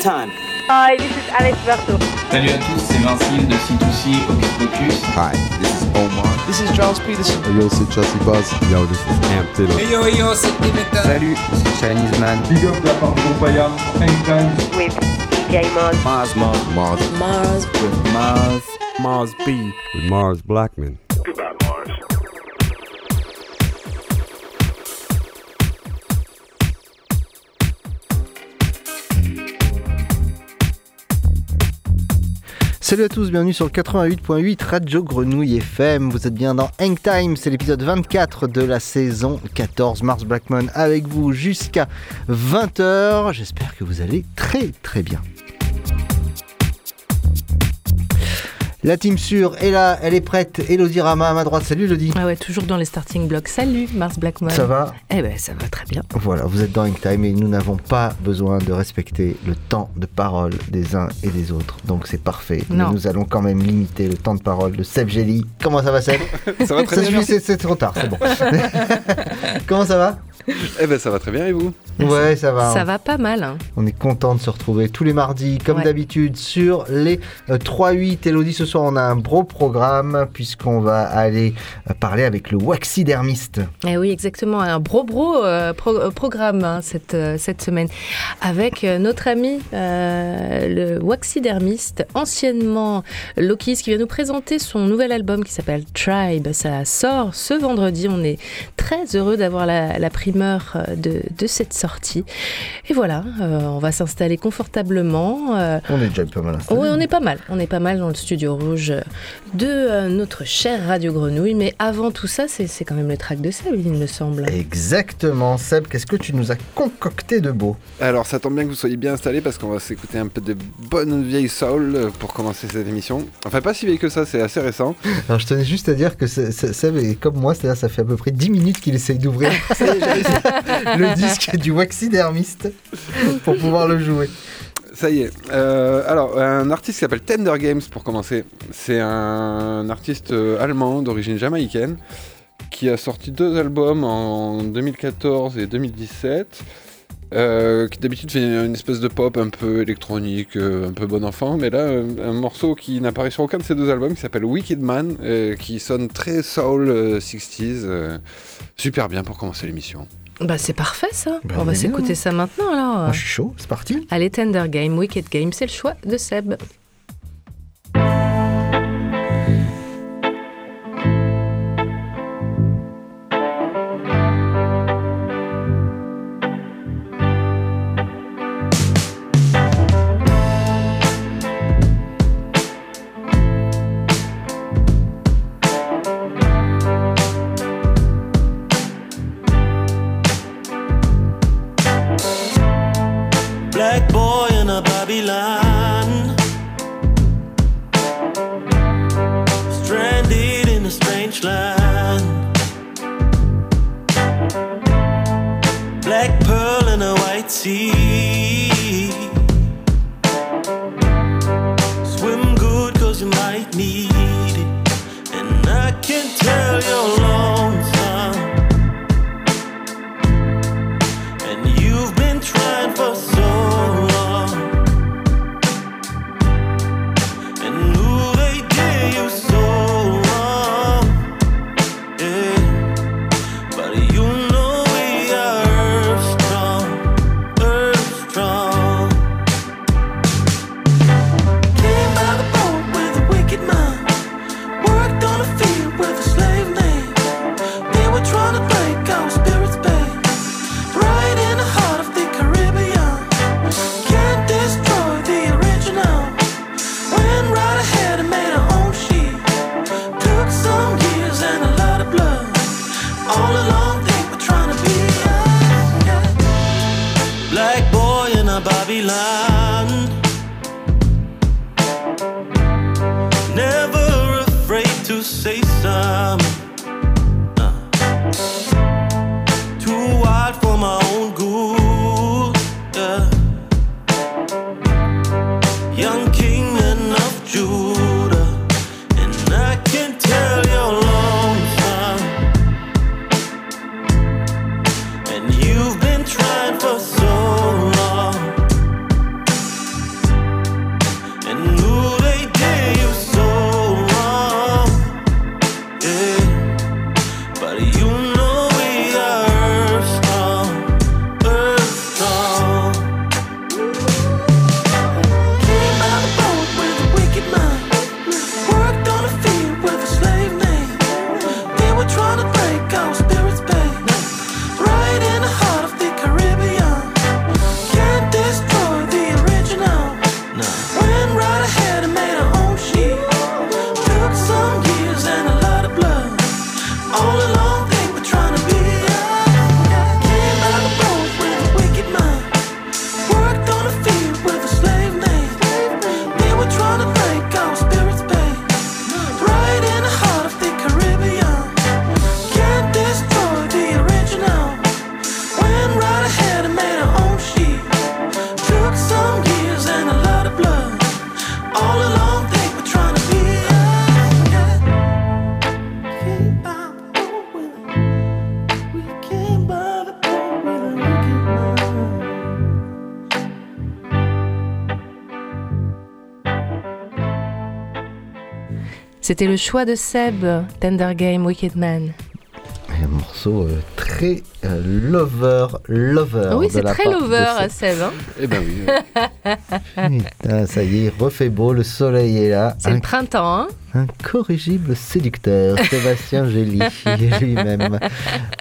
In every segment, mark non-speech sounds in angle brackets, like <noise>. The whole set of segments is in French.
Time. Hi, this is Alex Berto. Salut à tous, c'est Vincile de C2C Hocus Pocus. Hi, this is Omar. This is Charles Peterson. Yo, c'est Chelsea Buzz. Yo, this is Amp Taylor. Hey yo, yo, c'est Dimitra. Salut, c'est Chinese Man. Big up la part de Paya, Hang With DJ Mars. Mars, Mars, Mars. Mars. With Mars. Mars B. With Mars Blackman. Salut à tous, bienvenue sur le 88.8 Radio Grenouille FM. Vous êtes bien dans Hang Time, c'est l'épisode 24 de la saison 14. Mars Blackman avec vous jusqu'à 20h. J'espère que vous allez très très bien. La team sûre est là, elle est prête. Elodie Rama à ma droite. Salut Elodie. Ah ouais, toujours dans les starting blocks. Salut Mars Blackman. Ça va Eh ben ça va très bien. Voilà, vous êtes dans Hang Time et nous n'avons pas besoin de respecter le temps de parole des uns et des autres. Donc c'est parfait. Mais Non. nous allons quand même limiter le temps de parole de Seb Gély. Comment ça va Seb <laughs> Ça va très Ça bien. c'est trop tard, c'est bon. <laughs> <laughs> Comment ça va? Eh ben ça va très bien et vous? Ouais, ça va. Ça va pas mal. hein. On est content de se retrouver tous les mardis, comme Ouais. d'habitude, sur les euh, 3-8. Elodie, ce soir, on a un gros programme, puisqu'on va aller euh, parler avec le waxidermiste. Eh oui, exactement. Un bro bro euh, pro- euh, programme hein, cette, euh, cette semaine avec euh, notre ami euh, le waxidermiste, anciennement Lokis, qui vient nous présenter son nouvel album qui s'appelle Tribe. Ça sort ce vendredi. On est très heureux d'avoir la, la primeur euh, de, de cette sortie. Et voilà, euh, on va s'installer confortablement. euh, On est déjà pas mal installé. oui, on est pas mal. On est pas mal dans le studio rouge de euh, notre chère Radio Grenouille. Mais avant tout ça, c'est quand même le track de Seb, il me semble. Exactement. Seb, qu'est-ce que tu nous as concocté de beau Alors ça tombe bien que vous soyez bien installés parce qu'on va s'écouter un peu de bonne vieille soul pour commencer cette émission. Enfin pas si vieille que ça, c'est assez récent. <laughs> Alors, je tenais juste à dire que Seb est comme moi, c'est-à-dire ça fait à peu près 10 minutes qu'il essaye d'ouvrir <laughs> <laughs> le disque du waxidermiste pour pouvoir le jouer. Ça y est. Euh, alors un artiste qui s'appelle Tender Games pour commencer. C'est un artiste euh, allemand d'origine jamaïcaine qui a sorti deux albums en 2014 et 2017. euh, qui d'habitude fait une espèce de pop un peu électronique, un peu bon enfant, mais là un morceau qui n'apparaît sur aucun de ces deux albums qui s'appelle Wicked Man, qui sonne très soul euh, 60s, euh, super bien pour commencer l'émission. Bah, c'est parfait ça. Bah, on va s'écouter hein. ça maintenant alors. Moi, je suis chaud, c'est parti. Allez, Tender Game, Wicked Game, c'est le choix de Seb. summer C'était le choix de Seb, Tender Game, Wicked Man. Un morceau euh, très euh, lover, lover. oui, de c'est très lover, Seb. Eh hein. Eh ben oui. Putain, ça y est, il refait beau, le soleil est là. C'est Un, le printemps, hein incorrigible séducteur, <laughs> Sébastien Gély lui-même,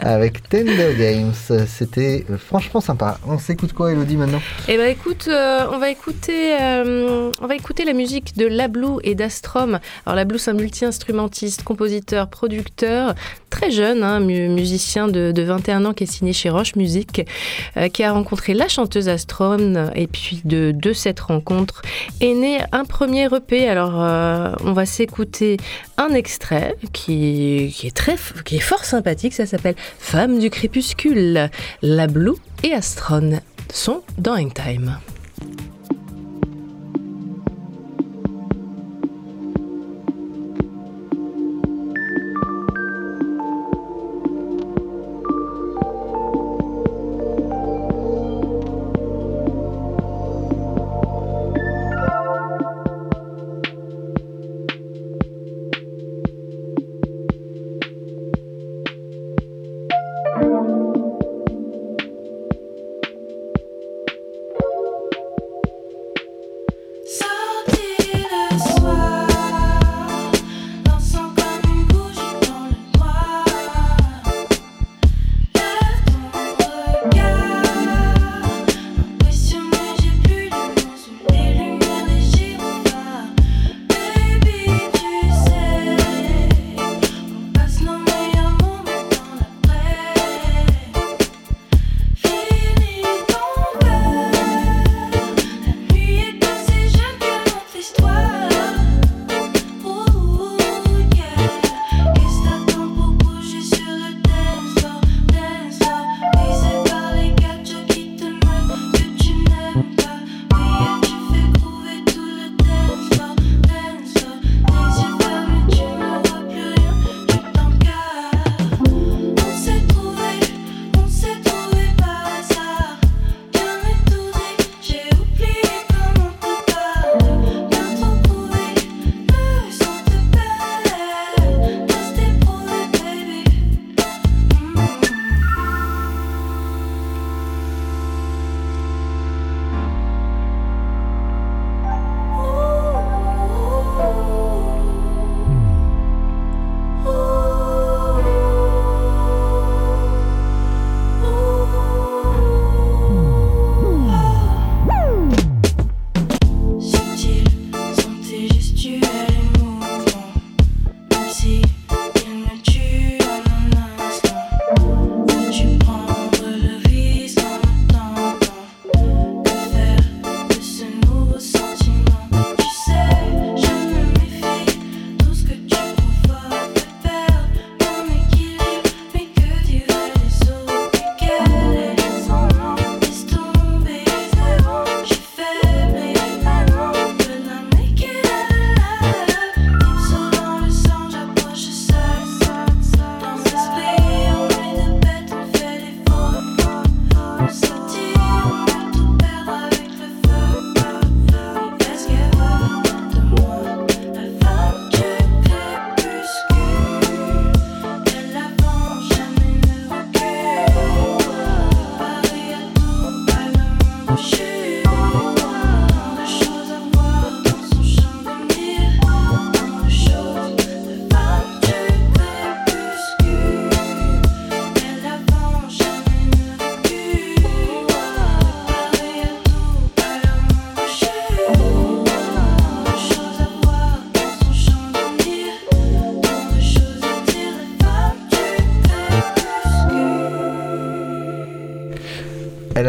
avec Tender Games. C'était euh, franchement sympa. On s'écoute quoi, Elodie, maintenant? Eh ben écoute, euh, on va écouter, euh, on va écouter la musique de Lablou et d'Astrom. Alors Lablou, c'est un multi-instrumentiste, compositeur, producteur, très jeune, hein, mu- musicien de, de 21 ans qui est signé chez Roche Music, euh, qui a rencontré la chanteuse Astrom et puis de, de cette rencontre est né un premier EP. Alors euh, on va s'écouter un extrait qui, est très, qui est fort sympathique. Ça s'appelle Femme du crépuscule. Lablou et Astron sont dans Hangtime. Thank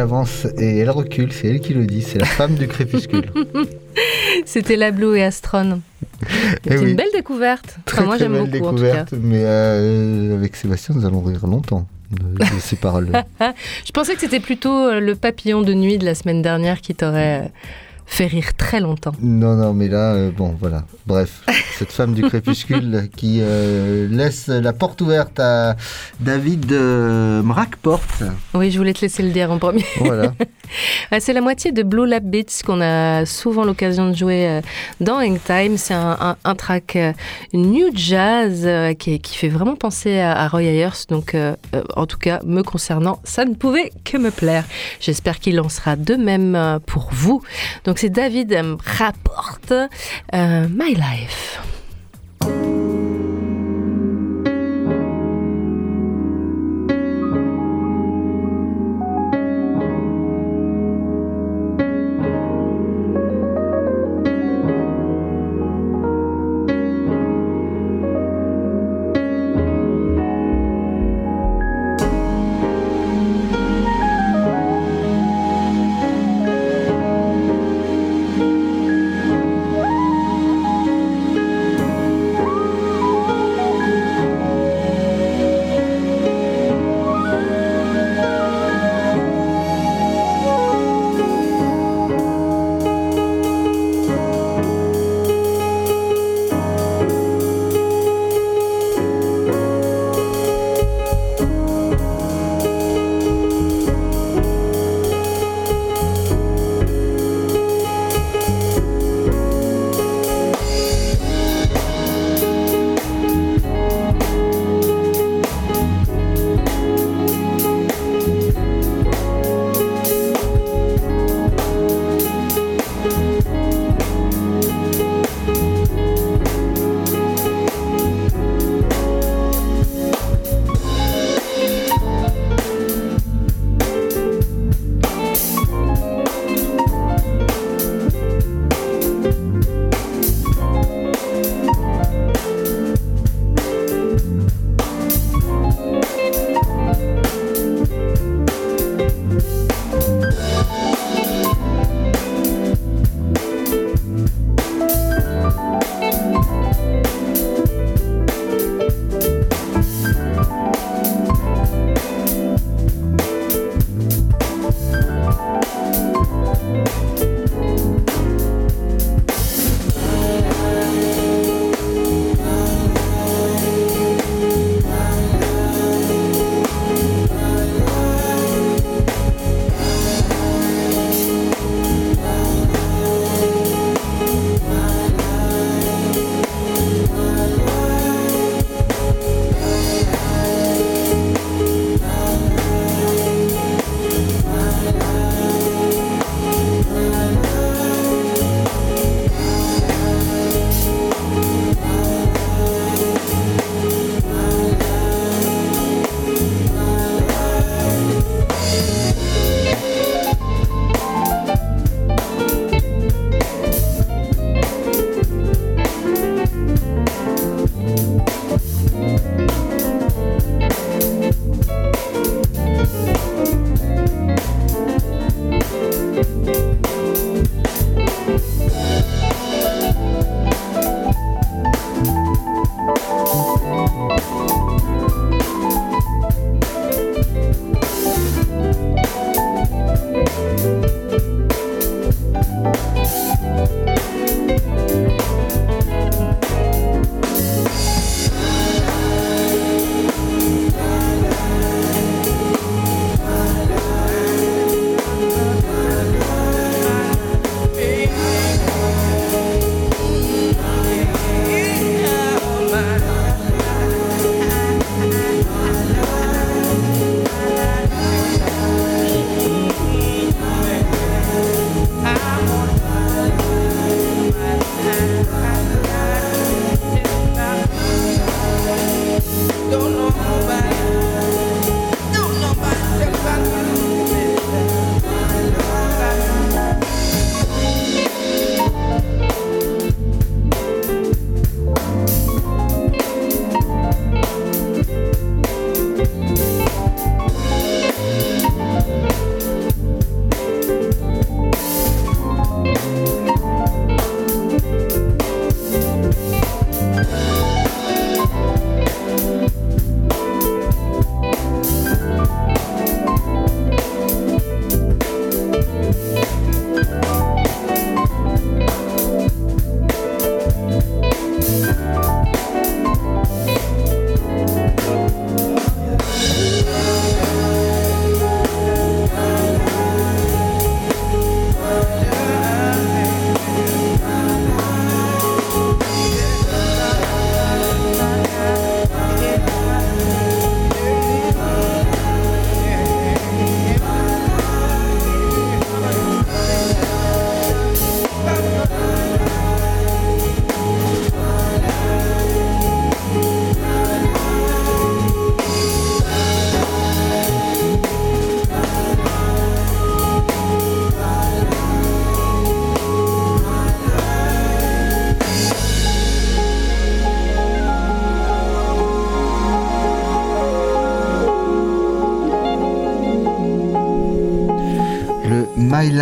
avance et elle recule, c'est elle qui le dit, c'est la femme du crépuscule. <laughs> C'était la Blue et Astron. Eh C'est oui. une belle découverte. Enfin, Très moi, très j'aime belle beaucoup, en tout cas. découverte, mais euh, avec Sébastien, nous allons rire longtemps de, de ces paroles. <laughs> Je pensais que c'était plutôt euh, le papillon de nuit de la semaine dernière qui t'aurait euh, fait rire très longtemps. Non, non, mais là, euh, bon, voilà. Bref, <laughs> cette femme du crépuscule qui euh, laisse la porte ouverte à David euh, Mrakport. Oui, je voulais te laisser le dire en premier. Voilà. <laughs> C'est la moitié de Blue Lab Beats qu'on a souvent l'occasion de jouer euh, dans Hang Time. C'est un, track euh, new jazz euh, qui, fait vraiment penser à, Roy Ayers. Donc, en tout cas, me concernant, ça ne pouvait que me plaire. J'espère qu'il en sera de même pour vous. Donc, c'est David rapporte My Life.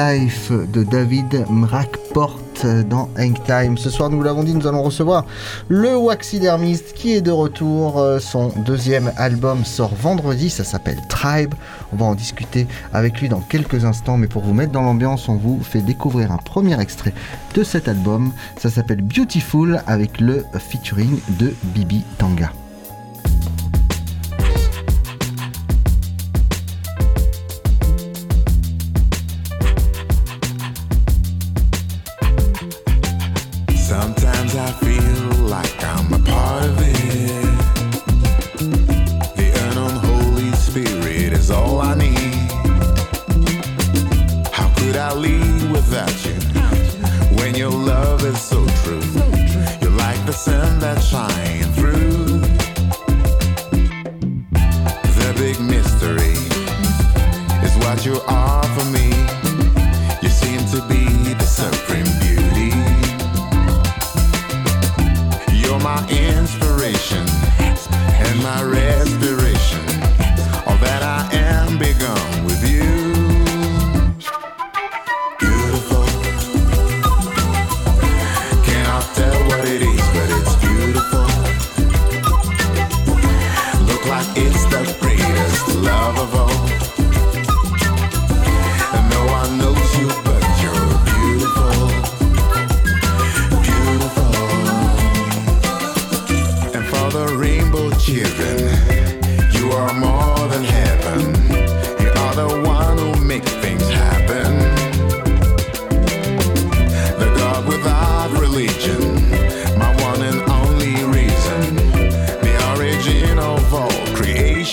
De David Mrakport dans Hangtime. Ce soir, nous l'avons dit, nous allons recevoir le Waxidermist qui est de retour. Euh, Son deuxième album sort vendredi, ça s'appelle Tribe. On va en discuter avec lui dans quelques instants, mais pour vous mettre dans l'ambiance, on vous fait découvrir un premier extrait de cet album. Ça s'appelle Beautiful avec le featuring de Bibi Tanga.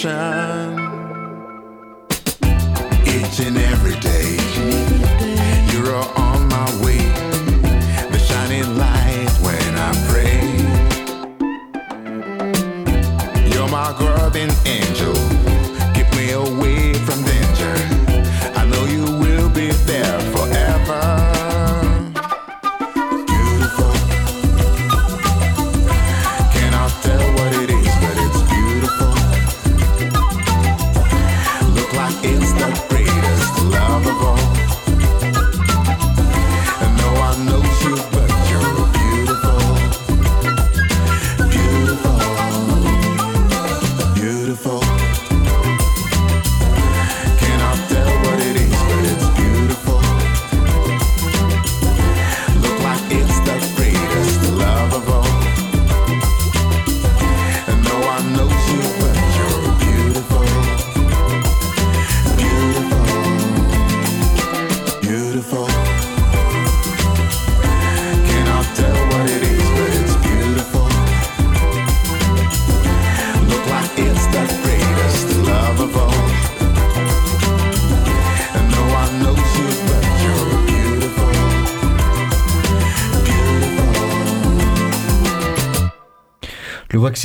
shine.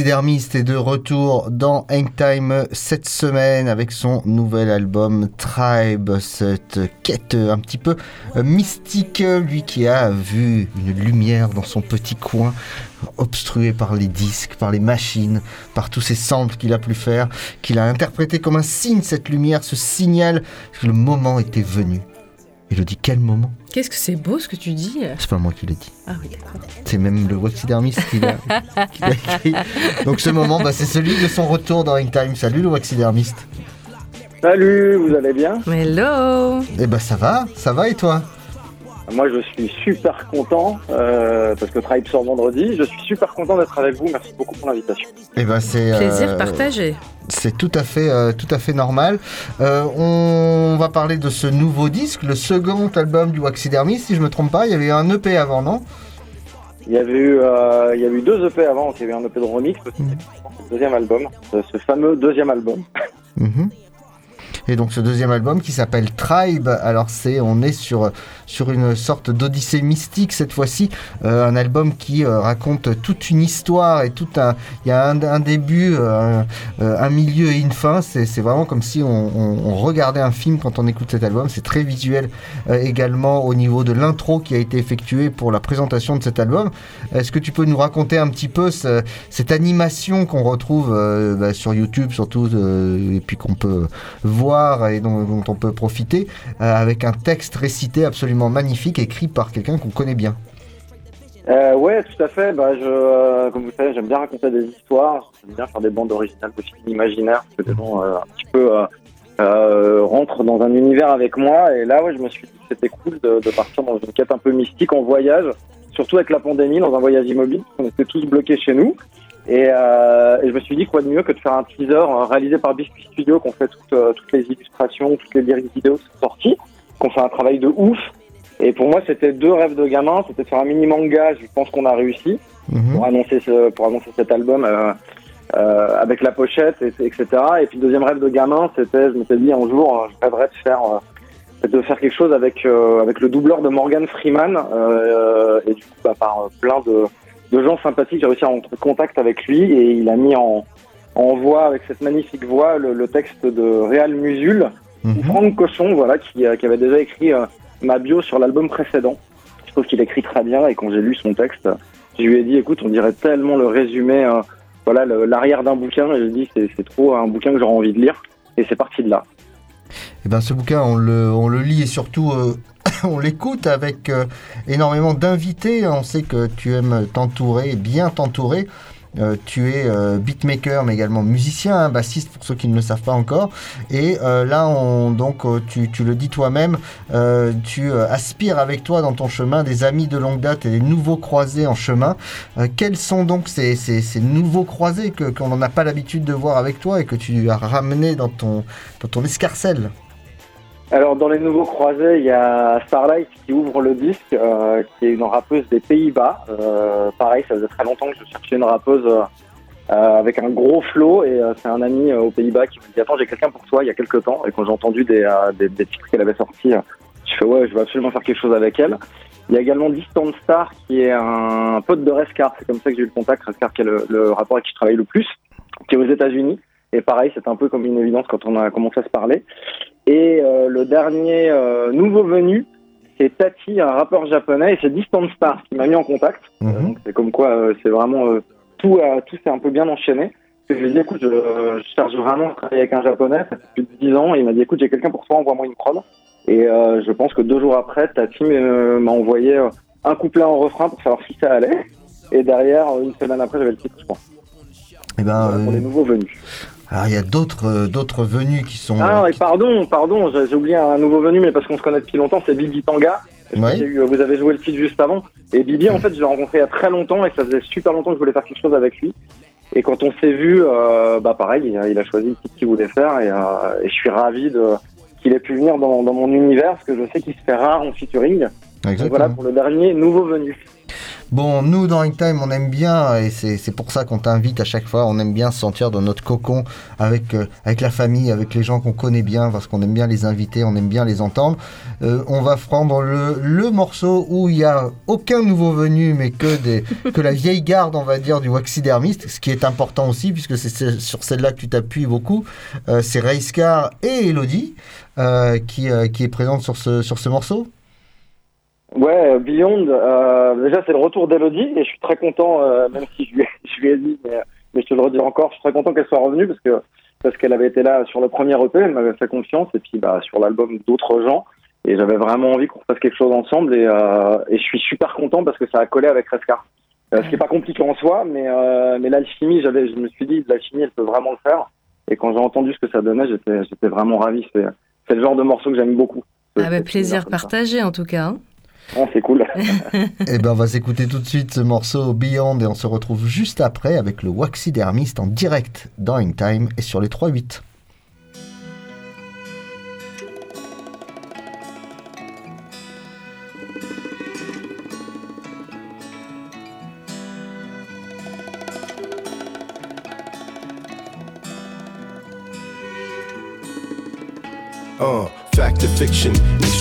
Le Waxidermist est de retour dans Hangtime cette semaine avec son nouvel album Tribe, cette quête un petit peu euh, mystique, lui qui a vu une lumière dans son petit coin obstrué par les disques, par les machines, par tous ces samples qu'il a pu faire, qu'il a interprété comme un signe cette lumière, ce signal que le moment était venu. Il le dit quel moment Qu'est-ce que c'est beau ce que tu dis C'est pas moi qui l'ai dit. Ah oui, d'accord. C'est même le Waxidermist qui l'a <laughs> qui l'a écrit. Donc ce moment, bah, c'est celui de son retour dans Hangtime. Salut le Waxidermist. Salut, vous allez bien? Hello Eh ben ça va, ça va et toi? Moi je suis super content euh, parce que Tribe sort vendredi. Je suis super content d'être avec vous. Merci beaucoup pour l'invitation. Eh ben c'est Plaisir euh, partagé. C'est tout à fait, euh, tout à fait normal. Euh, on va parler de ce nouveau disque, le second album du Waxidermist. Si je me trompe pas, il y avait eu un EP avant, non? Il y avait eu, euh, il y avait eu deux EP avant. Il y avait un EP de remix, aussi, Mhm. le deuxième album, ce, ce fameux deuxième album. Mhm. Et donc ce deuxième album qui s'appelle Tribe, alors c'est on est sur sur une sorte d'odyssée mystique cette fois-ci. Euh, un album qui euh, raconte toute une histoire et tout un. Il y a un, début, euh, un milieu et une fin. C'est vraiment comme si on, regardait un film quand on écoute cet album. C'est très visuel également au niveau de l'intro qui a été effectuée pour la présentation de cet album. Est-ce que tu peux nous raconter un petit peu ce- cette animation qu'on retrouve bah, sur YouTube surtout et puis qu'on peut voir et dont, on peut profiter avec un texte récité absolument magnifique écrit par quelqu'un qu'on connaît bien. Euh, ouais, tout à fait. Bah, euh, comme vous savez, j'aime bien raconter des histoires. J'aime bien faire des bandes originales de imaginaires, que les gens euh, un petit peu euh, rentrent dans un univers avec moi. Et là, ouais, je me suis dit que c'était cool de, partir dans une quête un peu mystique en voyage, surtout avec la pandémie, dans un voyage immobile. parce qu'on était tous bloqués chez nous. Et, je me suis dit quoi de mieux que de faire un teaser réalisé par Biscuit Studio, qu'on fait toutes, les illustrations, toutes les lyrics vidéos qui sorties, qu'on fait un travail de ouf. Et pour moi, c'était deux rêves de gamin. C'était de faire un mini manga. Je pense qu'on a réussi pour annoncer ce, pour annoncer cet album euh, euh, avec la pochette, et, etc. Et puis le deuxième rêve de gamin, c'était, je m'étais dit un jour, euh, je rêverais de faire euh, de faire quelque chose avec avec le doubleur de Morgan Freeman. Et du coup, bah, par plein de de gens sympathiques, j'ai réussi à rentrer en contact avec lui et il a mis en en voix avec cette magnifique voix le, le texte de Réal Musul, ou Franck Cochon, voilà, qui, qui avait déjà écrit ma bio sur l'album précédent. Je trouve qu'il écrit très bien et quand j'ai lu son texte, je lui ai dit, écoute, on dirait tellement le résumé, euh, voilà, l'arrière d'un bouquin. Et j'ai dit, c'est trop un bouquin que j'aurais envie de lire. Et c'est parti de là. Et ben ce bouquin, on le, on le lit et surtout euh, <coughs> on l'écoute avec euh, énormément d'invités. On sait que tu aimes t'entourer, bien t'entourer. Euh, tu es euh, beatmaker, mais également musicien, hein, bassiste pour ceux qui ne le savent pas encore. Et euh, là, on, donc, tu, le dis toi-même, tu aspires avec toi dans ton chemin des amis de longue date et des nouveaux croisés en chemin. Quels sont donc ces, nouveaux croisés que qu'on n'a pas l'habitude de voir avec toi et que tu as ramené dans ton, dans ton escarcelle? Alors, dans les nouveaux croisés, il y a Starlight qui ouvre le disque, euh, qui est une rappeuse des Pays-Bas. Euh, pareil, ça faisait très longtemps que je cherchais une rappeuse euh, euh, avec un gros flow, et euh, c'est un ami euh, aux Pays-Bas qui me dit Attends, j'ai quelqu'un pour toi il y a quelques temps. Et quand j'ai entendu des, des, des titres qu'elle avait sortis, je fais Ouais, je veux absolument faire quelque chose avec elle. Il y a également Distant Star qui est un pote de Rescar, c'est comme ça que j'ai eu le contact. Rescar qui est le, le rapport avec qui je travaille le plus, qui est aux États-Unis. Et pareil, c'est un peu comme une évidence quand on a commencé à se parler. Et euh, le dernier euh, nouveau venu, c'est Tati, un rappeur japonais, et c'est Distant Star qui m'a mis en contact. Euh, donc c'est comme quoi, euh, c'est vraiment euh, tout, euh, tout s'est un peu bien enchaîné. Je lui ai dit, écoute, je, je cherche vraiment à travailler avec un japonais, ça fait plus de 10 ans, et il m'a dit, écoute, j'ai quelqu'un pour toi, envoie-moi une prod. Et euh, je pense que deux jours après, Tati euh, m'a envoyé euh, un couplet en refrain pour savoir si ça allait. Et derrière, euh, une semaine après, j'avais le titre, je crois. Eh ben, Pour les euh, nouveaux venus. Alors il y a d'autres euh, d'autres venus qui sont. Ah, et pardon, pardon, j'ai oublié un nouveau venu, mais parce qu'on se connaît depuis longtemps, c'est Bibi Tanga. Je Ouais. sais qu'il y a eu- vous avez joué le titre juste avant. Et Bibi, en fait, je l'ai rencontré il y a très longtemps et ça faisait super longtemps que je voulais faire quelque chose avec lui. Et quand on s'est vu, euh, bah pareil, il a, il a choisi le titre qu'il voulait faire et, euh, et je suis ravi de qu'il ait pu venir dans, dans mon univers parce que je sais qu'il se fait rare en featuring. Voilà pour le dernier nouveau venu. Bon, nous dans Hangtime, on aime bien, et c'est pour ça qu'on t'invite à chaque fois, on aime bien se sentir dans notre cocon avec, euh, avec la famille, avec les gens qu'on connaît bien, parce qu'on aime bien les inviter, on aime bien les entendre. Euh, on va prendre le, le morceau où il n'y a aucun nouveau venu, mais que, des, <laughs> que la vieille garde, on va dire, du waxidermiste, ce qui est important aussi, puisque c'est sur celle-là que tu t'appuies beaucoup. Euh, c'est Rayscar et Elodie qui, qui est présente sur ce, sur ce morceau. Ouais, Beyond, euh, déjà c'est le retour d'Elodie et je suis très content, euh, même si je lui, ai, <laughs> je lui ai dit, mais, mais je te le redis encore, je suis très content qu'elle soit revenue parce que parce qu'elle avait été là sur le premier EP, elle m'avait fait confiance et puis bah sur l'album d'autres gens et j'avais vraiment envie qu'on fasse quelque chose ensemble et, euh, et je suis super content parce que ça a collé avec Rescar. Euh, ce qui est pas compliqué en soi, mais euh, mais l'alchimie, j'avais, je me suis dit l'alchimie, elle peut vraiment le faire. Et quand j'ai entendu ce que ça donnait, j'étais j'étais vraiment ravi. C'est c'est le genre de morceau que j'aime beaucoup. Ah bah, plaisir partagé en tout cas. hein. Ah, c'est cool. <laughs> Eh ben, on va s'écouter tout de suite ce morceau Beyond et on se retrouve juste après avec le Waxidermist en direct dans In Time et sur les 3-8.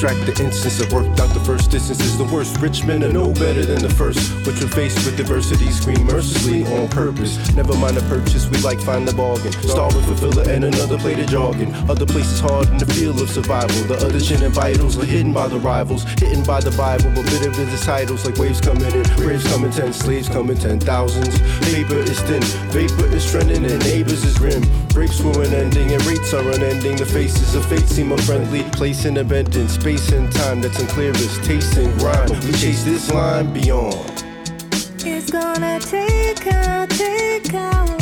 Extract the instance that worked out the first distance is the worst. Rich men are no better than the first. But you're faced with diversity, scream mercilessly on purpose. Never mind the purchase, we like find the bargain. Starving for filler and another plate of jargon. Other places hard in the field of survival. The other chin and vitals are hidden by the rivals. Hidden by the Bible, but bitter than the titles like waves coming in. waves coming ten, slaves coming ten thousands. Paper is thin, vapor is trending, and neighbors is grim. Grapes were unending, and rates are unending. The faces of fate seem unfriendly. Place in a bend space and time that's unclear as taste and grind. We chase this line beyond. It's gonna take a, take a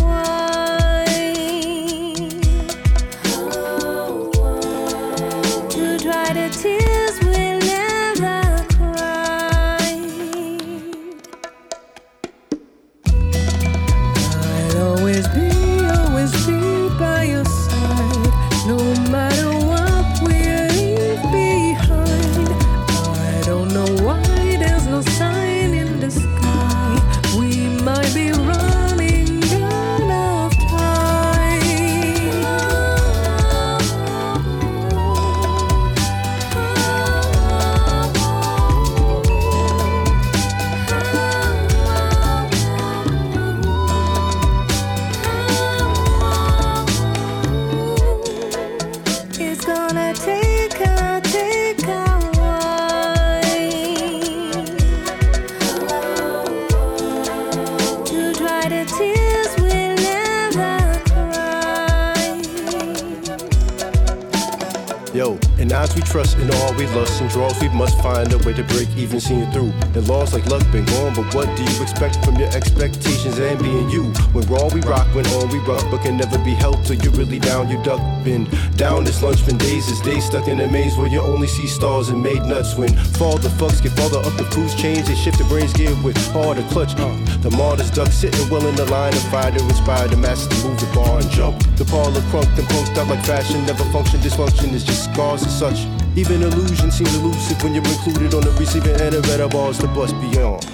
trust in all we lust and draws we must find a way to break even seeing through. And laws like luck been gone, but what do you expect from your expectations and being you? When raw we rock, when all we rock, but can never be held till you're really down. You duck been down this lunch been days is days stuck in a maze where you only see stars and made nuts. When fall the fucks get farther up the cruise change, they shift the brains gear with harder clutch. Uh, the martyrs duck sitting well in the line of fire to inspire the masses to move the bar and jump. The parlor crunk and punked out like fashion, never function. Dysfunction is just scars and such. Even illusion seems elusive when you're included on the receiving end of better bars to bust beyond.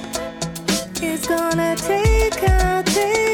It's gonna take a, take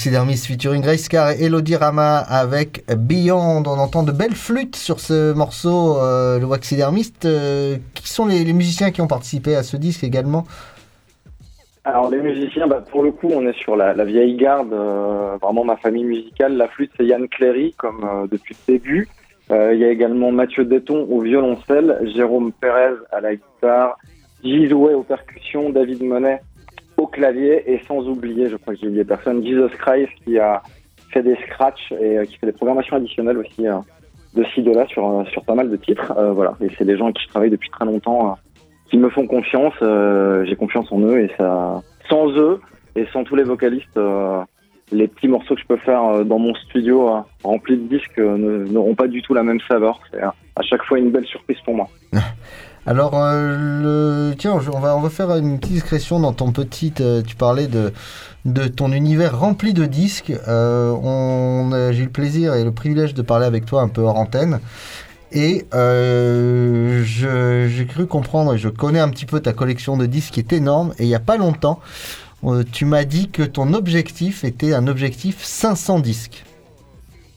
Le Waxidermist featuring Grace Carr et Elodie Rama avec Beyond. On entend de belles flûtes sur ce morceau, euh, le Waxidermist. Euh, qui sont les, musiciens qui ont participé à ce disque également Alors les musiciens, bah, pour le coup, on est sur la, vieille garde, euh, vraiment ma famille musicale. La flûte, c'est Yann Cléry, comme euh, depuis le début. Il y a également Mathieu Déton au violoncelle, Jérôme Pérez à la guitare, Gizoué aux percussions, David Monet au clavier et sans oublier, je crois que j'ai oublié personne, Jesus Christ qui a fait des scratchs et euh, qui fait des programmations additionnelles aussi euh, de ci de là sur, euh, sur pas mal de titres. Voilà, et c'est des gens qui je travaille depuis très longtemps qui me font confiance. j'ai confiance en eux et ça, sans eux et sans tous les vocalistes, les petits morceaux que je peux faire dans mon studio rempli de disques n'auront pas du tout la même saveur. C'est à chaque fois une belle surprise pour moi. <laughs> Alors, euh, tiens, on va, faire une petite discrétion dans ton petit. euh, tu parlais de, ton univers rempli de disques. Euh, J'ai eu le plaisir et le privilège de parler avec toi un peu hors antenne. Et j'ai cru comprendre, et je connais un petit peu ta collection de disques qui est énorme. Et il n'y a pas longtemps, tu m'as dit que ton objectif était un objectif 500 disques.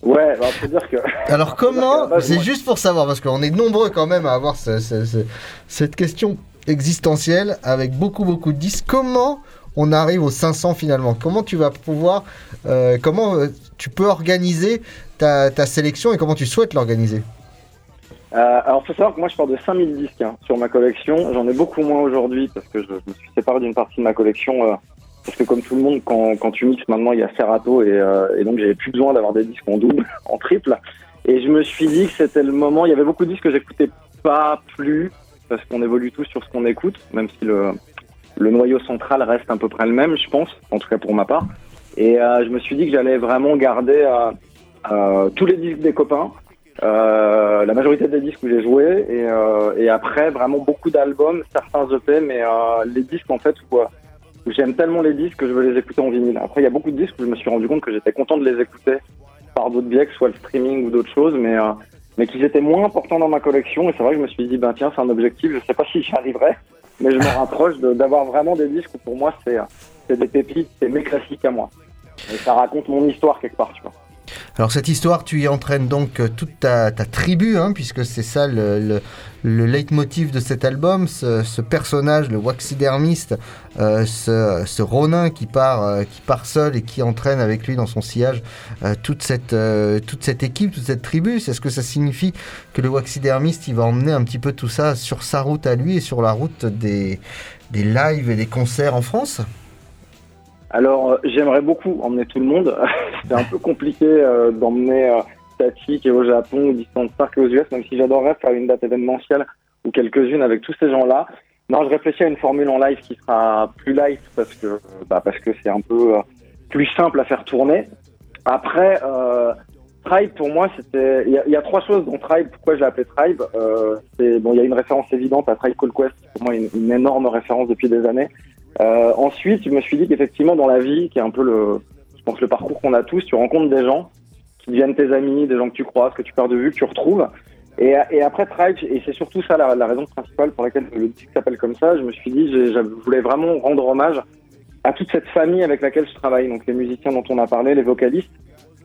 Ouais, bah, faut dire que. Alors <laughs> comment C'est juste pour savoir, parce qu'on est nombreux quand même à avoir ce- ce- ce- cette question existentielle avec beaucoup beaucoup de disques. Comment on arrive aux 500 finalement? Comment tu vas pouvoir, euh, comment euh, tu peux organiser ta, ta sélection et comment tu souhaites l'organiser? Euh, alors, faut savoir que moi, je pars de 5000 disques hein, sur ma collection. J'en ai beaucoup moins aujourd'hui parce que je, je me suis séparé d'une partie de ma collection. euh, parce que comme tout le monde, quand, tu mixes, maintenant, il y a Serato et, euh, et donc j'avais plus besoin d'avoir des disques en double, <laughs> en triple. Et je me suis dit que c'était le moment. Il y avait beaucoup de disques que j'écoutais pas plus parce qu'on évolue tous sur ce qu'on écoute, même si le, noyau central reste à peu près le même, je pense, en tout cas pour ma part. Et euh, je me suis dit que j'allais vraiment garder euh, tous les disques des copains la majorité des disques où j'ai joué et, et après vraiment beaucoup d'albums, certains EP, mais les disques en fait où j'aime tellement les disques que je veux les écouter en vinyle. Après il y a beaucoup de disques où je me suis rendu compte que j'étais content de les écouter par d'autres biais, que soit le streaming ou d'autres choses, mais euh, mais qu'ils étaient moins importants dans ma collection. Et c'est vrai que je me suis dit ben tiens c'est un objectif, je sais pas si j'y arriverai, mais je me rapproche d'avoir vraiment des disques où pour moi euh, c'est des pépites, c'est mes classiques à moi. Et ça raconte mon histoire quelque part, tu vois. Alors cette histoire, tu y entraînes donc euh, toute ta, ta tribu, hein, puisque c'est ça le, le, le leitmotiv de cet album, ce, ce personnage, le waxidermiste, euh, ce, ce Ronin qui part, euh, qui part seul et qui entraîne avec lui dans son sillage euh, toute, cette, euh, toute cette équipe, toute cette tribu. C'est ce que ça signifie que le waxidermiste, il va emmener un petit peu tout ça sur sa route à lui et sur la route des, des lives et des concerts en France? Alors, euh, j'aimerais beaucoup emmener tout le monde. <laughs> c'est un peu compliqué euh, d'emmener euh, Static et au Japon ou Distant Park aux US, même si j'adorerais faire une date événementielle ou quelques-unes avec tous ces gens-là. Non, je réfléchis à une formule en live qui sera plus light parce que bah, parce que c'est un peu euh, plus simple à faire tourner. Après, Tribe pour moi c'était il y, a- trois choses dans Tribe. Pourquoi je l'ai appelé Tribe bon, il y a une référence évidente à Tribe Called Quest. Pour moi, une énorme référence depuis des années. Euh, ensuite, je me suis dit qu'effectivement dans la vie, qui est un peu le, je pense le parcours qu'on a tous, tu rencontres des gens qui deviennent tes amis, des gens que tu croises, que tu perds de vue, que tu retrouves. Et, après et c'est surtout ça la, raison principale pour laquelle le disque s'appelle comme ça, je me suis dit, je voulais vraiment rendre hommage à toute cette famille avec laquelle je travaille, donc les musiciens dont on a parlé, les vocalistes.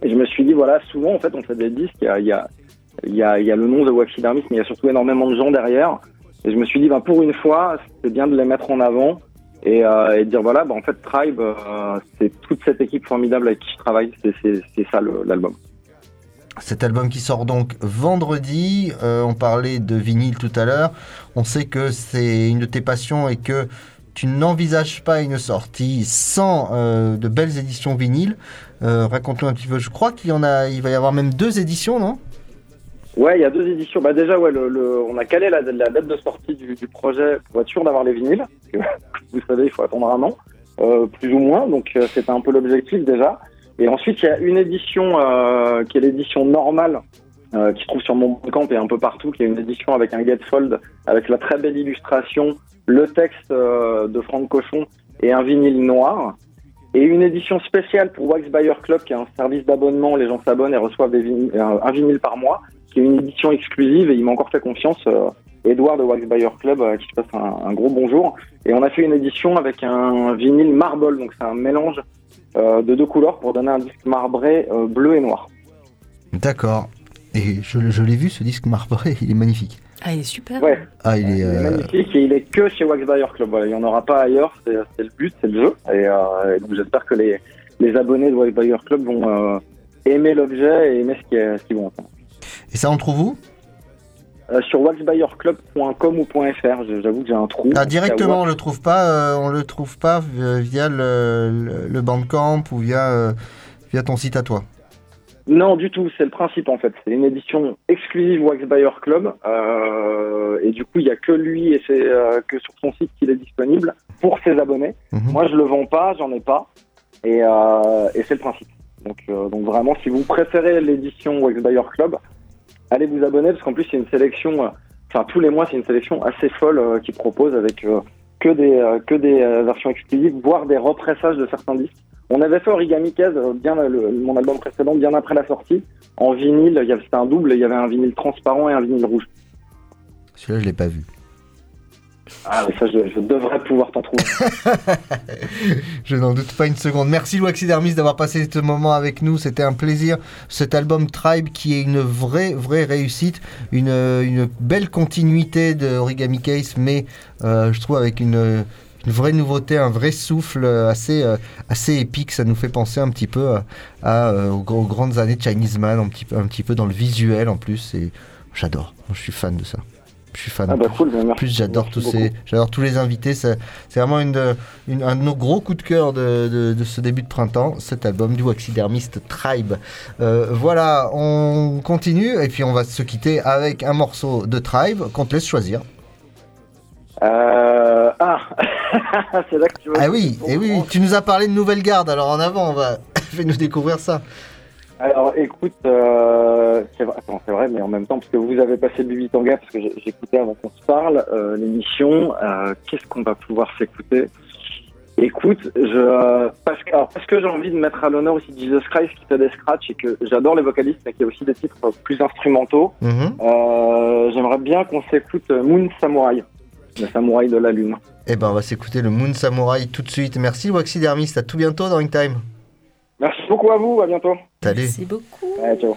Et je me suis dit, voilà, souvent en fait on fait des disques, il y a, il y a, il y a, le nom de Waxidermist, mais il y a surtout énormément de gens derrière. Et je me suis dit, ben, pour une fois, c'est bien de les mettre en avant et, euh, et dire, voilà, ben, en fait, Tribe, euh, c'est toute cette équipe formidable avec qui je travaille, c'est, ça l'album. Cet album qui sort donc vendredi, euh, on parlait de vinyle tout à l'heure, on sait que c'est une de tes passions et que tu n'envisages pas une sortie sans de belles éditions vinyle. Raconte-nous un petit peu, je crois qu'il y en a, il va y avoir même deux éditions, non? Ouais, il y a deux éditions. Bah déjà, ouais, le, on a calé la, date de sortie du, projet pour être sûr d'avoir les vinyles. <laughs> Vous savez, il faut attendre un an, euh, plus ou moins. Donc euh, c'était un peu l'objectif déjà. Et ensuite, il y a une édition euh, qui est l'édition normale, qui se trouve sur mon camp et un peu partout, qui est une édition avec un gatefold, avec la très belle illustration, le texte de Franck Cochon et un vinyle noir. Et une édition spéciale pour Wax Buyer Club, qui est un service d'abonnement. Les gens s'abonnent et reçoivent vinyles- un, vinyle par mois, qui est une édition exclusive. Et il m'a encore fait confiance, euh, Edouard de Wax Buyer Club, euh, qui te passe un, gros bonjour. Et on a fait une édition avec un vinyle marble, donc c'est un mélange euh, de deux couleurs pour donner un disque marbré euh, bleu et noir. D'accord. Et je l'ai vu, ce disque marbré, <laughs> il est magnifique. Ah, il est super. Ouais. Ah, il est... Il est euh, magnifique et il est que chez Wax Buyer Club. Voilà, il n'y en aura pas ailleurs, c'est c'est le but, c'est le jeu. Et, euh, et donc j'espère que les, les abonnés de Wax Buyer Club vont euh, aimer l'objet et aimer ce qu'ils vont entendre. Et ça, on trouve où? Euh, sur waxbuyerclub.com ou .fr, je- j'avoue que j'ai un trou. Ah, directement, on le trouve pas, euh, on le trouve pas via le, le, le Bandcamp ou via, euh, via ton site à toi. Non, du tout. C'est le principe en fait. C'est une édition exclusive Wax Buyer Club, euh, et du coup, il y a que lui et c'est euh, que sur son site qu'il est disponible pour ses abonnés. Moi, je le vends pas, j'en ai pas, et, euh, et c'est le principe. Donc, donc vraiment, si vous préférez l'édition Wax Buyer Club, allez vous abonner parce qu'en plus, c'est une sélection. Enfin, tous les mois, c'est une sélection assez folle qu'ils proposent avec que des que des versions exclusives, voire des repressages de certains disques. On avait fait Origami Case, euh, bien le- mon album précédent, bien après la sortie, en vinyle. C'était un double, il y avait un vinyle transparent et un vinyle rouge. Celui-là, je l'ai pas vu. Ah, mais ça, je, je devrais pouvoir t'en trouver. <laughs> Je n'en doute pas une seconde. Merci Waxidermist d'avoir passé ce moment avec nous. C'était un plaisir. Cet album Tribe qui est une vraie, vraie réussite. Une, une belle continuité de Origami Case, mais euh, je trouve avec une, une vraie nouveauté, un vrai souffle assez, euh, assez épique. Ça nous fait penser un petit peu à, à, euh, aux, gr- aux grandes années de Chinese Man, un petit, peu, un petit peu dans le visuel en plus. Et j'adore. Je suis fan de ça. Je suis fan. Ah bah En cool, bah plus, j'adore tous ces, beaucoup. j'adore tous les invités. C'est vraiment une, de- une- un de nos gros coups de cœur de, de- de ce début de printemps, cet album du Waxidermist Tribe. Euh, voilà, on continue et puis on va se quitter avec un morceau de Tribe qu'on te laisse choisir. Euh... Ah, <laughs> <laughs> c'est là que tu veux. Ah oui, et oui, tu nous as parlé de Nouvelle Garde, alors en avant, on va <laughs> fais-nous découvrir ça. Alors écoute, euh, c'est vrai, attends, c'est vrai, mais en même temps, parce que vous avez passé Bibi Tanga, parce que j'écoutais avant qu'on se parle euh, l'émission, euh, qu'est-ce qu'on va pouvoir s'écouter? Écoute, je, euh, parce que, alors, parce que j'ai envie de mettre à l'honneur aussi Jesus Christ qui fait des scratchs et que j'adore les vocalistes, mais qu'il y a aussi des titres plus instrumentaux. Mhm. J'aimerais bien qu'on s'écoute Moon Samurai, le samouraï de la lune. Eh ben, on va s'écouter le Moon Samurai tout de suite. Merci, Waxidermist. À tout bientôt dans Time. Merci beaucoup à vous, à bientôt. Salut. Merci beaucoup. Ouais, ciao.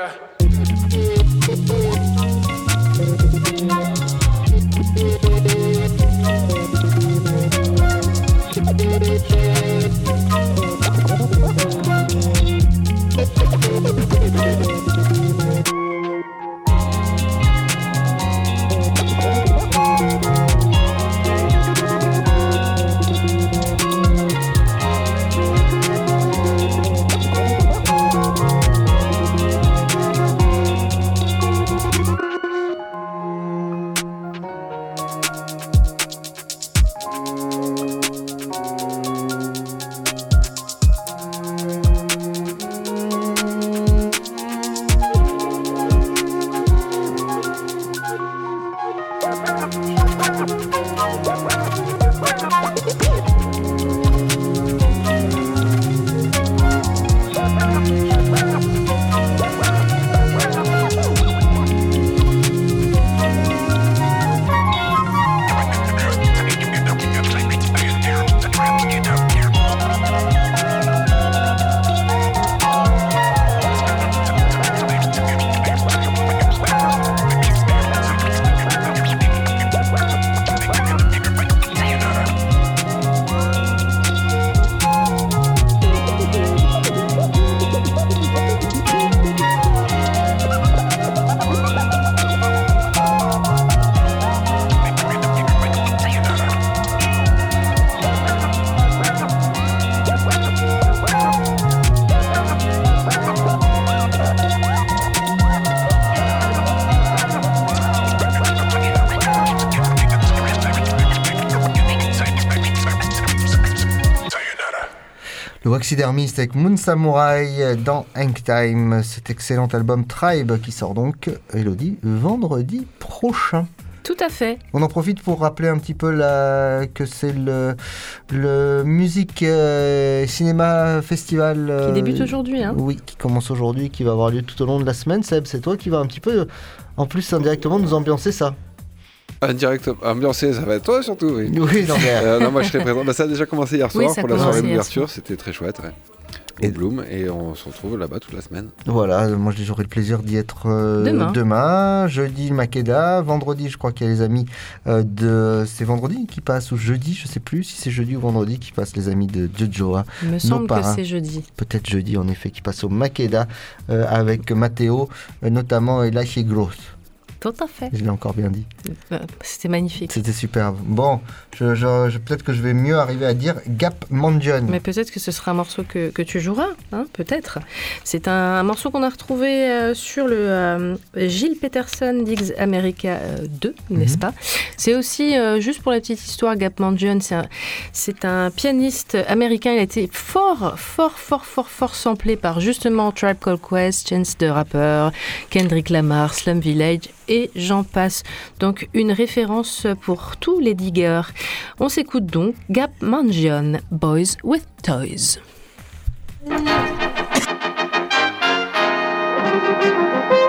Le Waxidermist avec Moon Samurai dans Hank Time, cet excellent album Tribe qui sort donc, Elodie, vendredi prochain. Tout à fait. On en profite pour rappeler un petit peu la... que c'est le, le Musique euh, Cinéma Festival. Qui euh, débute aujourd'hui. Hein. Oui, qui commence aujourd'hui, qui va avoir lieu tout au long de la semaine. Seb, c'est toi qui va un petit peu, en plus indirectement, nous ambiancer ça. Indirect, ambiancé, ça va être toi surtout. Oui, Oui, non, mais- Euh, non, moi je serai présent. Bah, ça a déjà commencé hier soir pour la soirée d'ouverture, c'était très chouette. Ouais. Au Bloom, et on se retrouve là-bas toute la semaine. Voilà, moi j'aurai le plaisir d'y être euh, Demain. demain. Jeudi, Makeda. Vendredi, je crois qu'il y a les amis euh, de. C'est vendredi qui passe ou jeudi, je sais plus si c'est jeudi ou vendredi qui passent les amis de Jojoa. Il me nos semble que c'est jeudi. Peut-être jeudi en effet, qui passe au Makeda euh, avec Matteo, euh, notamment et Lachie Gross. Tout à fait. Je l'ai encore bien dit. Euh, C'était magnifique. C'était superbe. Bon, je, je- je- peut-être que je vais mieux arriver à dire Gap Mansion. Mais peut-être que ce sera un morceau que, que tu joueras, hein, peut-être. C'est un, un morceau qu'on a retrouvé euh, sur le euh, Gilles Peterson Diggs America euh, 2, n'est-ce pas? C'est aussi, euh, juste pour la petite histoire, Gap Mansion, c'est un, c'est un pianiste américain. Il a été fort, fort, fort, fort, fort samplé par justement Tribe Called Quest, Chance the Rapper, Kendrick Lamar, Slum Village et j'en passe. Donc une référence pour tous les diggers. On s'écoute donc Gap Mangion, Boys with Toys. <laughs>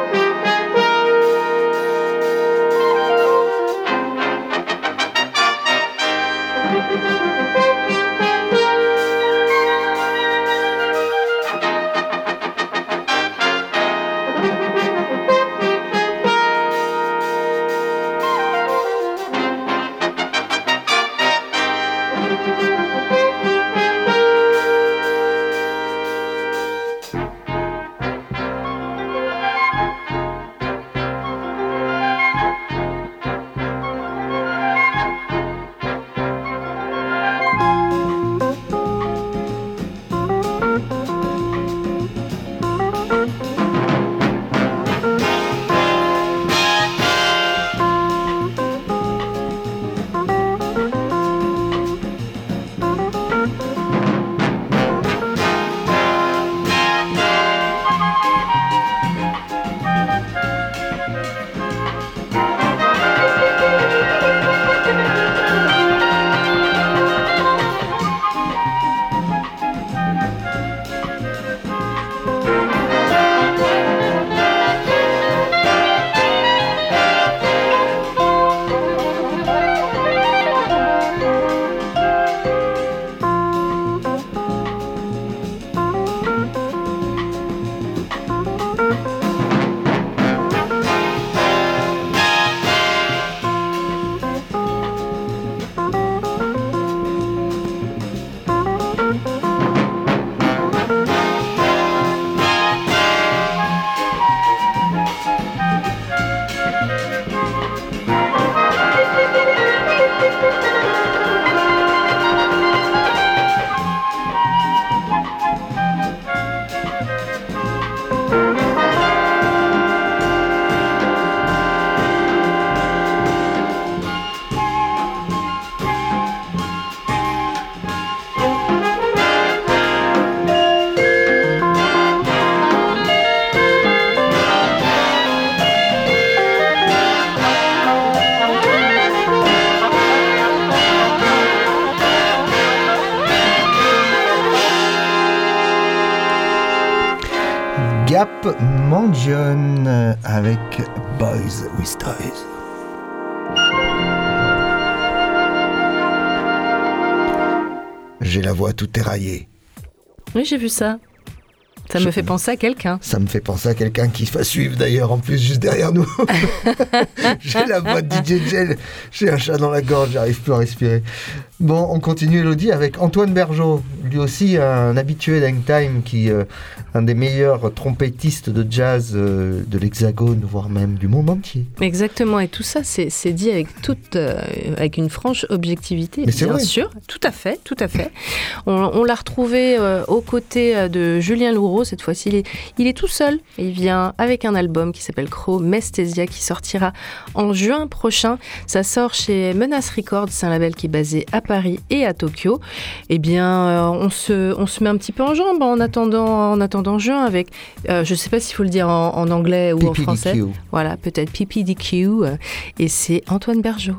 Euh, avec Boys with Toys. J'ai la voix toute éraillée. Oui, j'ai vu ça. Ça me fait penser à quelqu'un. Ça me fait penser à quelqu'un qui va suivre d'ailleurs, en plus, juste derrière nous. <laughs> j'ai la voix de DJ Gel, j'ai un chat dans la gorge, j'arrive plus à respirer. Bon, on continue Elodie avec Antoine Bergeau, lui aussi un habitué d'Hangtime, qui euh, un des meilleurs trompettistes de jazz euh, de l'Hexagone, voire même du monde entier. Exactement, et tout ça, c'est dit avec toute, euh, avec une franche objectivité, Mais c'est bien vrai. sûr. Tout à fait, tout à fait. On, on l'a retrouvé euh, aux côtés de Julien Louraud. Cette fois-ci, il est, il est tout seul. Il vient avec un album qui s'appelle Chromesthesia, qui sortira en juin prochain. Ça sort chez Menace Records, c'est un label qui est basé à Paris et à Tokyo. Eh bien, euh, on se, on se met un petit peu en jambe en attendant, en attendant juin avec, euh, je sais pas s'il faut le dire en, en anglais ou en français. Voilà, peut-être PPDQ. euh, et c'est Antoine Bergeau.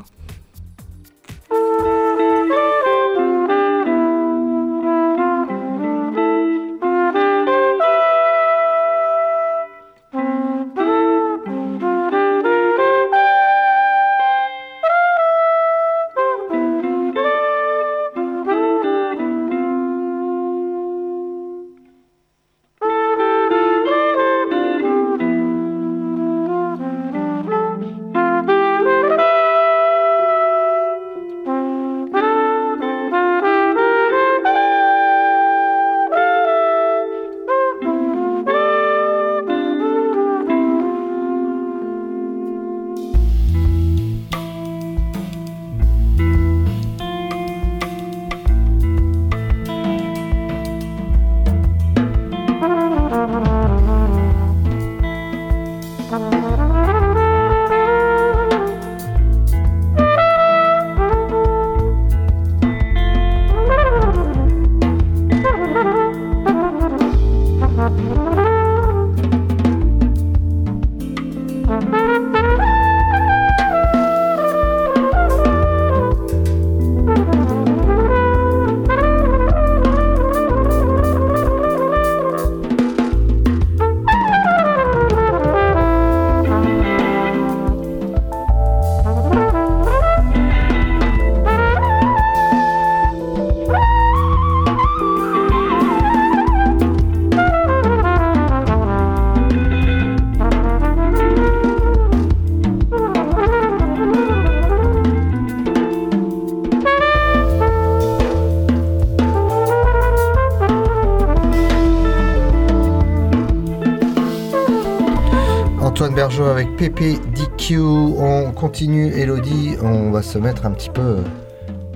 Bergeau avec Pépé DQ. On continue, Elodie. On va se mettre un petit peu euh,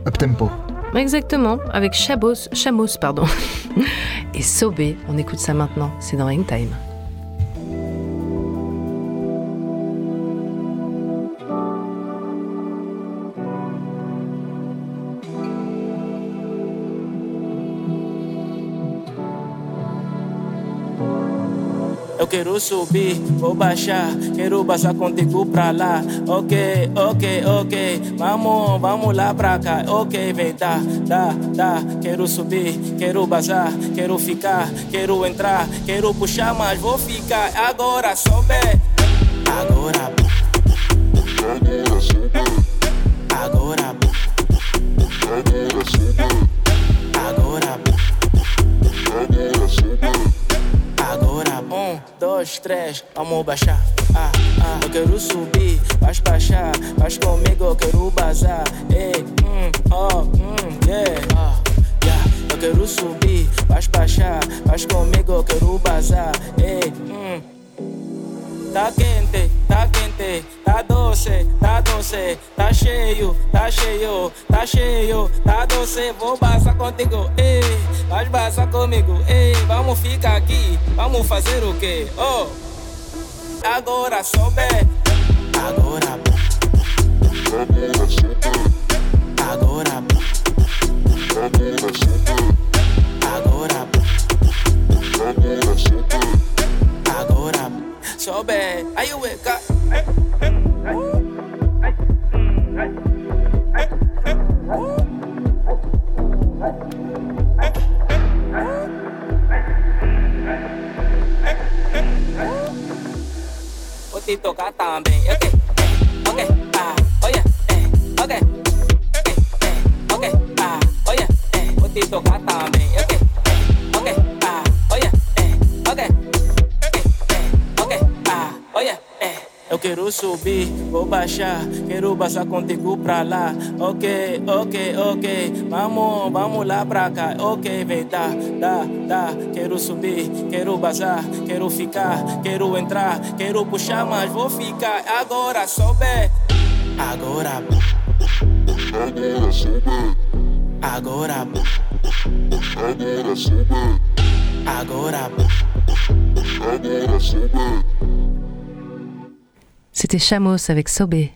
up tempo. Exactement, avec Chabos, Chamos, pardon. <laughs> Et Sobé, on écoute ça maintenant, c'est dans Hangtime. Eu quero subir, vou baixar, quero passar contigo pra lá. Ok, ok, ok, vamos, vamos lá pra cá. Ok, vem, dá, dá, dá. Quero subir, quero baixar, quero ficar, quero entrar, quero puxar, mas vou ficar. Agora sobe, agora. Agora. Agora. Agora. Agora. Dois, três, vamos baixar. Ah, ah, eu quero subir, vais baixar, vais comigo, eu quero bazar. Ei, hum, oh, hum, yeah, ah, yeah. Eu quero subir, vais baixar, vais comigo, eu quero bazar. Ei, hum. Tá quente, tá quente, tá doce, tá doce, tá cheio, tá cheio, tá cheio, tá doce, vou passar contigo, ei, vai passar comigo, ei, vamos ficar aqui, vamos fazer o quê? Oh, agora sobe, agora, agora agora, agora agora, agora agora so bad. Are you with God? Vou te tocar também, ok? Ok, ah, olha, eh, ok, eh, eh, ok, ah, olha, eh, vou te tocar também? Ok, quero subir, vou baixar, quero baixar contigo pra lá. Ok, ok, ok, vamos, vamos lá pra cá. Ok, vem, dá, dá, dá. Quero subir, quero baixar, quero ficar, quero entrar, quero puxar, mas vou ficar. Agora sobe, agora, agora sobe, agora, agora sobe, agora, agora sobe. C'était Chamos avec Sobé.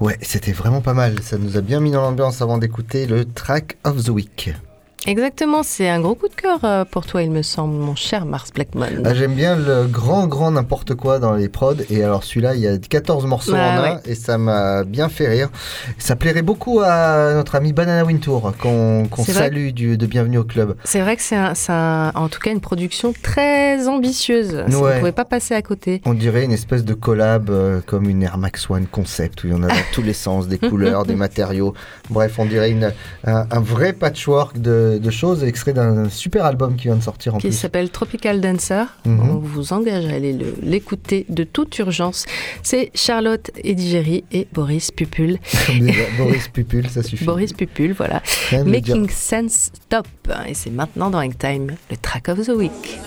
Ouais, c'était vraiment pas mal. Ça nous a bien mis dans l'ambiance avant d'écouter le track of the week. Exactement, c'est un gros coup de cœur euh, pour toi, il me semble, mon cher Mars Blackmon. Ah, J'aime bien le grand, grand n'importe quoi dans les prods. Et alors celui-là, il y a 14 morceaux Ah, en un ouais. et ça m'a bien fait rire. Ça plairait beaucoup à notre ami Banana Wintour qu'on salue du, de Bienvenue au Club. C'est vrai que c'est un- un- en tout cas une production très ambitieuse. Ça, On Ouais. ne pouvait pas passer à côté. On dirait une espèce de collab euh, comme une Air Max One concept où il y en a dans <laughs> tous les sens, des couleurs, des matériaux. Bref, on dirait une, un, un vrai patchwork de, de choses extrait d'un super album qui vient de sortir en qui plus. s'appelle Tropical Dancer. Mhm. On vous engage à aller le- l'écouter de toute urgence. C'est Charlotte Edigéry et Boris Pupul. <laughs> Boris Pupul, ça suffit. Boris Pupul, voilà. Making Sense Top. Et c'est maintenant dans Hangtime, le track of the week.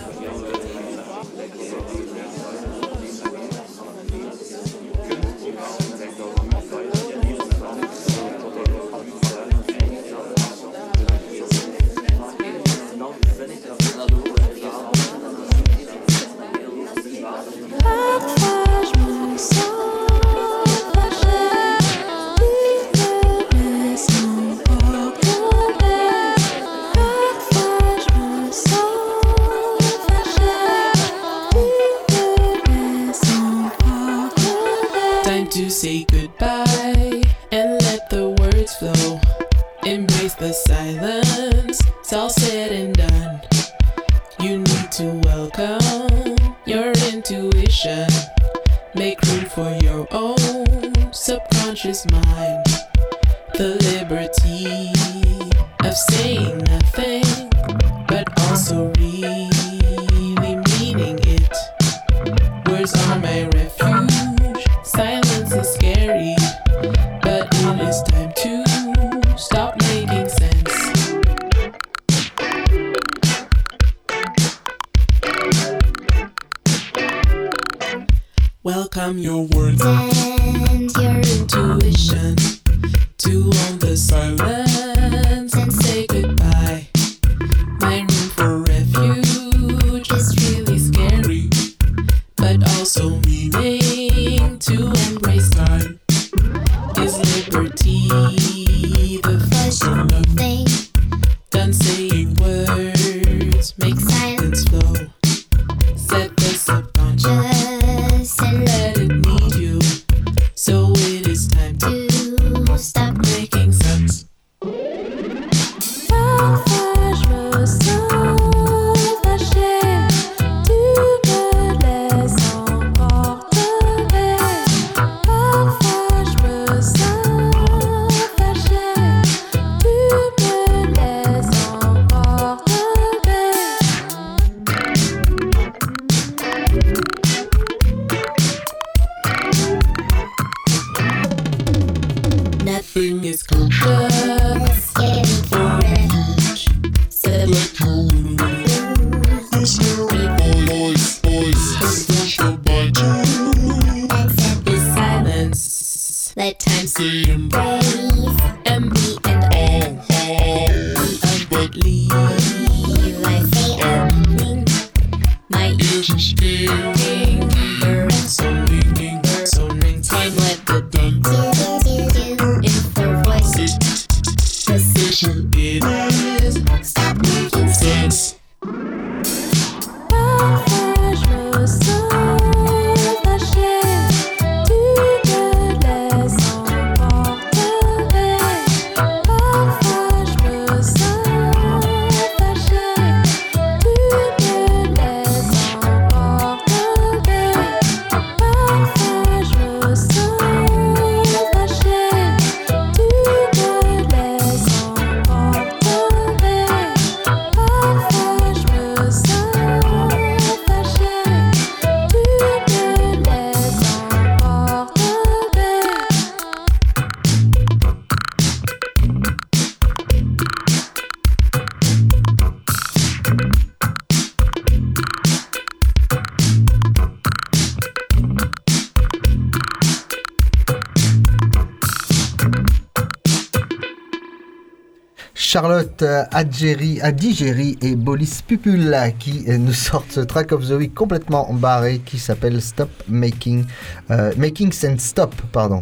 Charlotte euh, Adjeri, Adigéry et Bolis Pupula qui euh, nous sortent ce track of the week complètement barré qui s'appelle Stop Making euh, Making Sense Stop, pardon.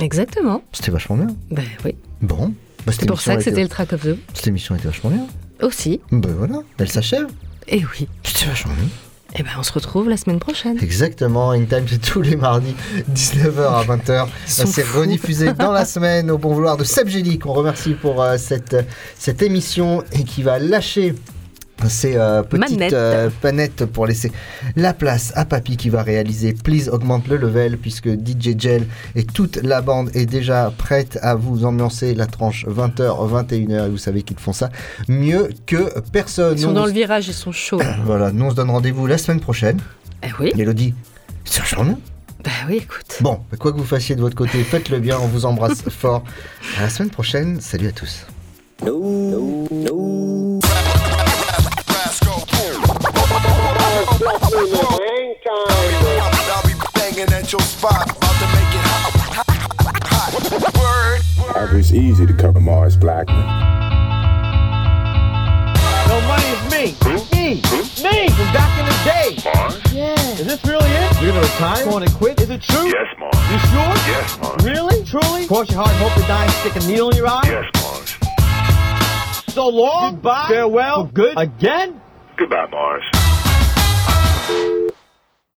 Exactement. C'était vachement bien. Ben oui. Bon. Bah, C'est pour ça que était- c'était le track of the Cette émission était vachement bien. aussi. Ben voilà, elle s'achève. Et oui. C'était vachement bien. Et ben on se retrouve la semaine prochaine. Exactement, In Time c'est tous les mardis, 19h à 20h. sont C'est rediffusé dans la <laughs> semaine au bon vouloir de Seb Gély qu'on remercie pour euh, cette, cette émission et qui va lâcher ces euh, petites Manettes. euh, panettes pour laisser la place à Papy qui va réaliser Please augmente le level puisque DJ Gel et toute la bande est déjà prête à vous ambiancer la tranche 20h 21h et vous savez qu'ils font ça mieux que personne. Ils sont Nous, dans le virage, ils sont chauds. <coughs> Voilà, nous on se donne rendez-vous la semaine prochaine. Eh oui. Mélodie, c'est un journée Bah oui, écoute. Bon, quoi que vous fassiez de votre côté, faites-le bien, on vous embrasse <laughs> fort. À la semaine prochaine, salut à tous. It's easy to cover Mars Blackman. No money is me. Me. Me from back in the day. Yeah. Is this really it? You're gonna retire? Want to quit? Is it true? Yes, Mars. You sure? Yes, Mars. Really? Truly? Cross your heart and hope to die and stick a needle in your eye? Yes, Mars. So long. Goodbye. Farewell. For good. Again? Goodbye, Mars you